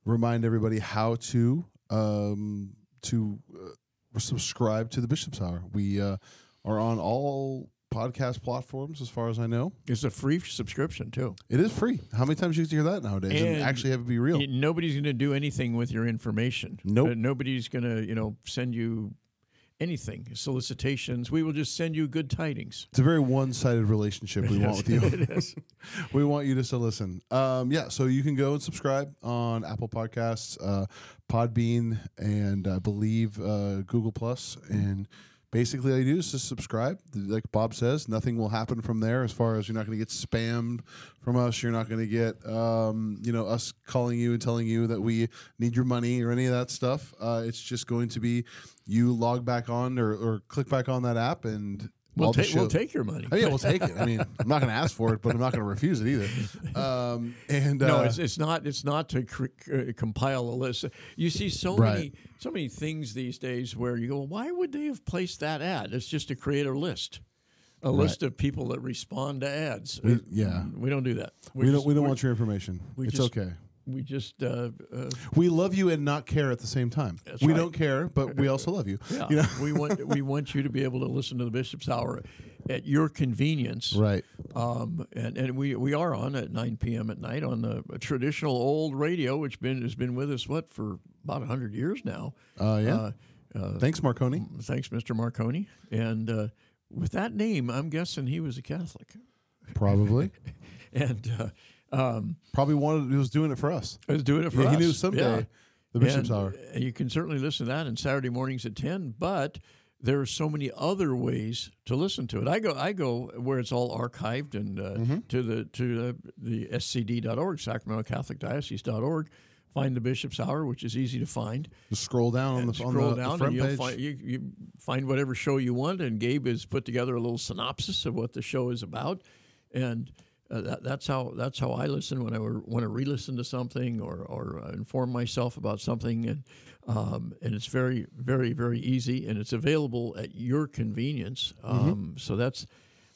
remind everybody how to um, to uh, subscribe to the Bishop's Hour. We uh, are on all podcast platforms, as far as I know. It's a free subscription too. It is free. How many times do you hear that nowadays? And, and actually have it be real. nobody's going to do anything with your information. Nope. Uh, nobody's going to, you know, send you anything, solicitations. We will just send you good tidings. It's a very one-sided relationship we want with you. it is. we want you to listen. Um, yeah, so you can go and subscribe on Apple Podcasts, uh, Podbean, and I believe uh, Google Plus, and basically all you do is just subscribe. Like bob says nothing will happen from there as far as you're not going to get spammed from us. You're not going to get um, you know us calling you and telling you that we need your money or any of that stuff. Uh, it's just going to be you log back on or, or click back on that app and We'll, ta- we'll take your money. Oh, yeah, we'll take it. I mean, I'm not going to ask for it, but I'm not going to refuse it either. Um, and no, uh, it's, it's not. It's not to cr- uh, compile a list. You see so right. many so many things these days where you go, why would they have placed that ad? It's just to create a list. A right. list of people that respond to ads. We, yeah, we don't do that. We, just, don't. We don't want your information. it's just, okay we just uh, uh, we love you and not care at the same time. we right. don't care, but we also love you. Yeah. You know? we want we want you to be able to listen to the Bishop's Hour at your convenience. Right. Um, and and we we are on at 9 p.m. at night on the traditional old radio, which been has been with us what for about hundred years now. Uh, yeah. Uh, uh, thanks, Marconi. Thanks, Mr. Marconi. And uh, with that name, I'm guessing he was a Catholic. Probably. and uh, um, Probably wanted he was doing it for us. He was doing it for yeah, us. He knew someday yeah. the Bishop's and, Hour. You can certainly listen to that on Saturday mornings at ten, but there are so many other ways to listen to it. I go I go where it's all archived and uh, mm-hmm. to the to the, the scd.org, Sacramento Catholic Diocese.org. Find the Bishop's Hour, which is easy to find. Just scroll down on the, scroll on the, down the front and you'll page. Find, you, you find whatever show you want. And Gabe has put together a little synopsis of what the show is about, and uh, that, that's how that's how I listen when I want to re-listen to something or or uh, inform myself about something, and um, and it's very very very easy and it's available at your convenience. Mm-hmm. Um, mm-hmm. So that's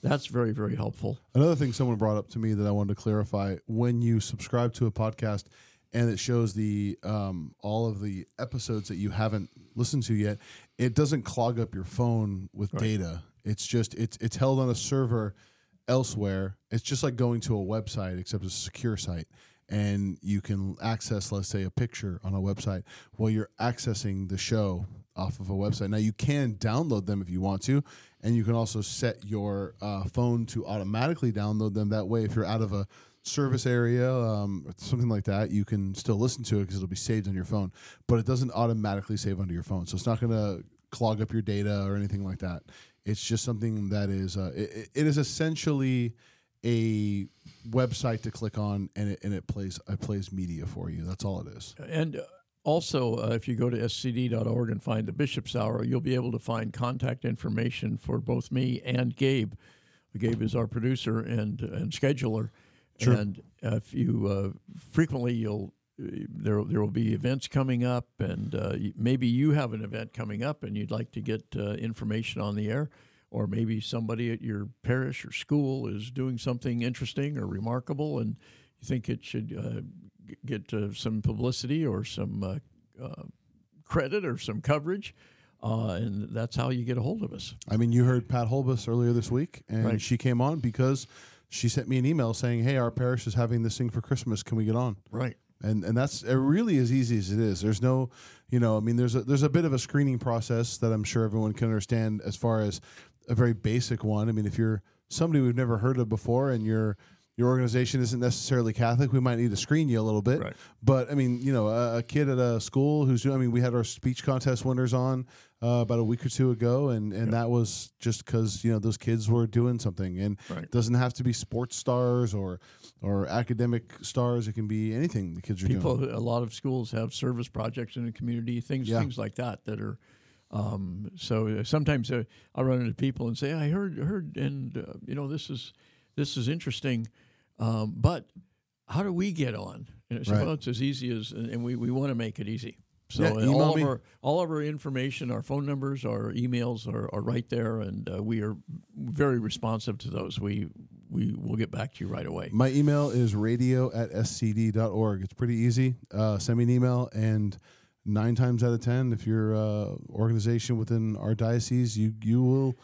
that's very very helpful. Another thing someone brought up to me that I wanted to clarify: when you subscribe to a podcast and it shows the um, all of the episodes that you haven't listened to yet, it doesn't clog up your phone with right. data. It's just it's it's held on a server elsewhere. It's just like going to a website, except it's a secure site. And you can access, let's say, a picture on a website while you're accessing the show off of a website. Now, you can download them if you want to, and you can also set your uh, phone to automatically download them. That way, if you're out of a service area, um, something like that, you can still listen to it because it'll be saved on your phone. But it doesn't automatically save onto your phone, so it's not going to clog up your data or anything like that. It's just something that is uh, it, it is essentially a website to click on, and it and it plays it plays media for you. That's all it is. And uh, also, uh, if you go to scd.org and find the Bishop's Hour, you'll be able to find contact information for both me and Gabe. Gabe is our producer and and scheduler. Sure. And if you uh, frequently you'll there there will be events coming up, and uh, maybe you have an event coming up, and you'd like to get uh, information on the air, or maybe somebody at your parish or school is doing something interesting or remarkable, and you think it should uh, get uh, some publicity or some uh, uh, credit or some coverage, uh, and that's how you get a hold of us. I mean, you heard Pat Holbus earlier this week, and Right. she came on because she sent me an email saying, "Hey, our parish is having this thing for Christmas. Can we get on?" Right. And and that's really as easy as it is. There's no, you know, I mean, there's a there's a bit of a screening process that I'm sure everyone can understand as far as a very basic one. I mean, if you're somebody we've never heard of before and your your organization isn't necessarily Catholic, we might need to screen you a little bit. Right. But I mean, you know, a, a kid at a school who's doing. I mean, we had our speech contest winners on uh, about a week or two ago, and and that was just because you know those kids were doing something, and Right. it doesn't have to be sports stars or or academic stars. It can be anything the kids are doing. people a lot of schools have service projects in the community things Yeah. things like that that are um, so uh, sometimes uh, I run into people and say I heard heard and uh, you know this is this is interesting um, but how do we get on and I Right. well it's as easy as and we, we want to make it easy so Yeah, all me. of our all of our information our phone numbers our emails are, are right there and uh, we are very responsive to those we we will get back to you right away My email is radio at scd.org. It's pretty easy. Uh, send me an email, and nine times out of ten, if you're uh, organization within our diocese, you you will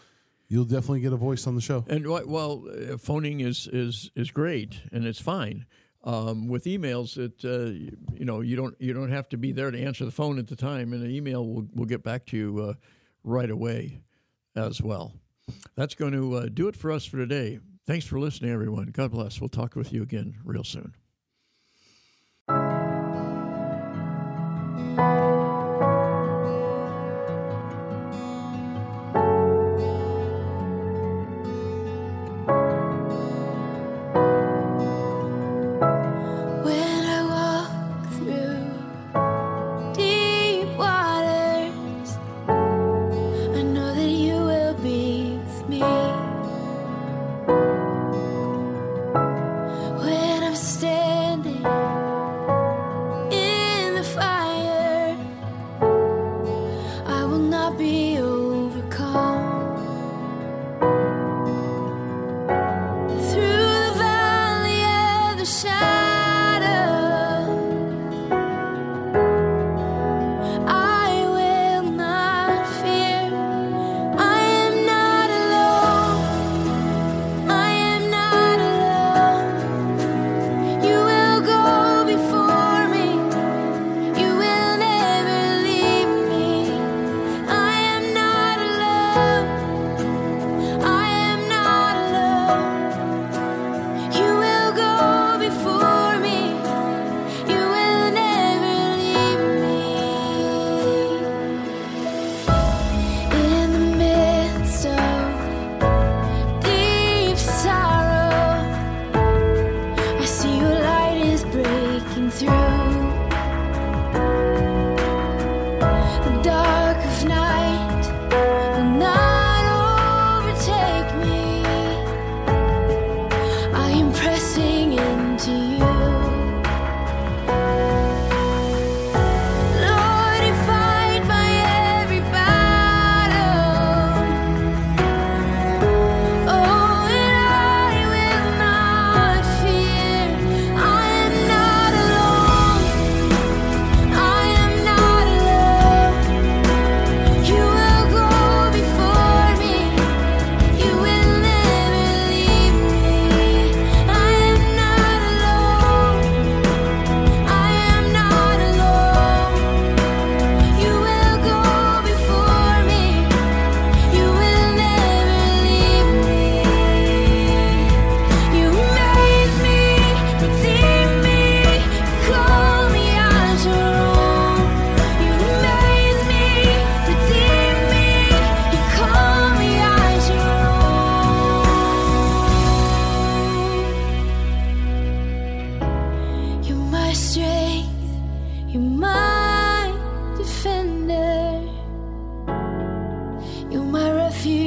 you'll definitely get a voice on the show. And well, uh, phoning is is is great and it's fine. Um, with emails, it uh, you, you know you don't you don't have to be there to answer the phone at the time, and an email will will get back to you uh, right away as well. That's going to uh, do it for us for today. Thanks for listening, everyone. God bless. We'll talk with you again real soon.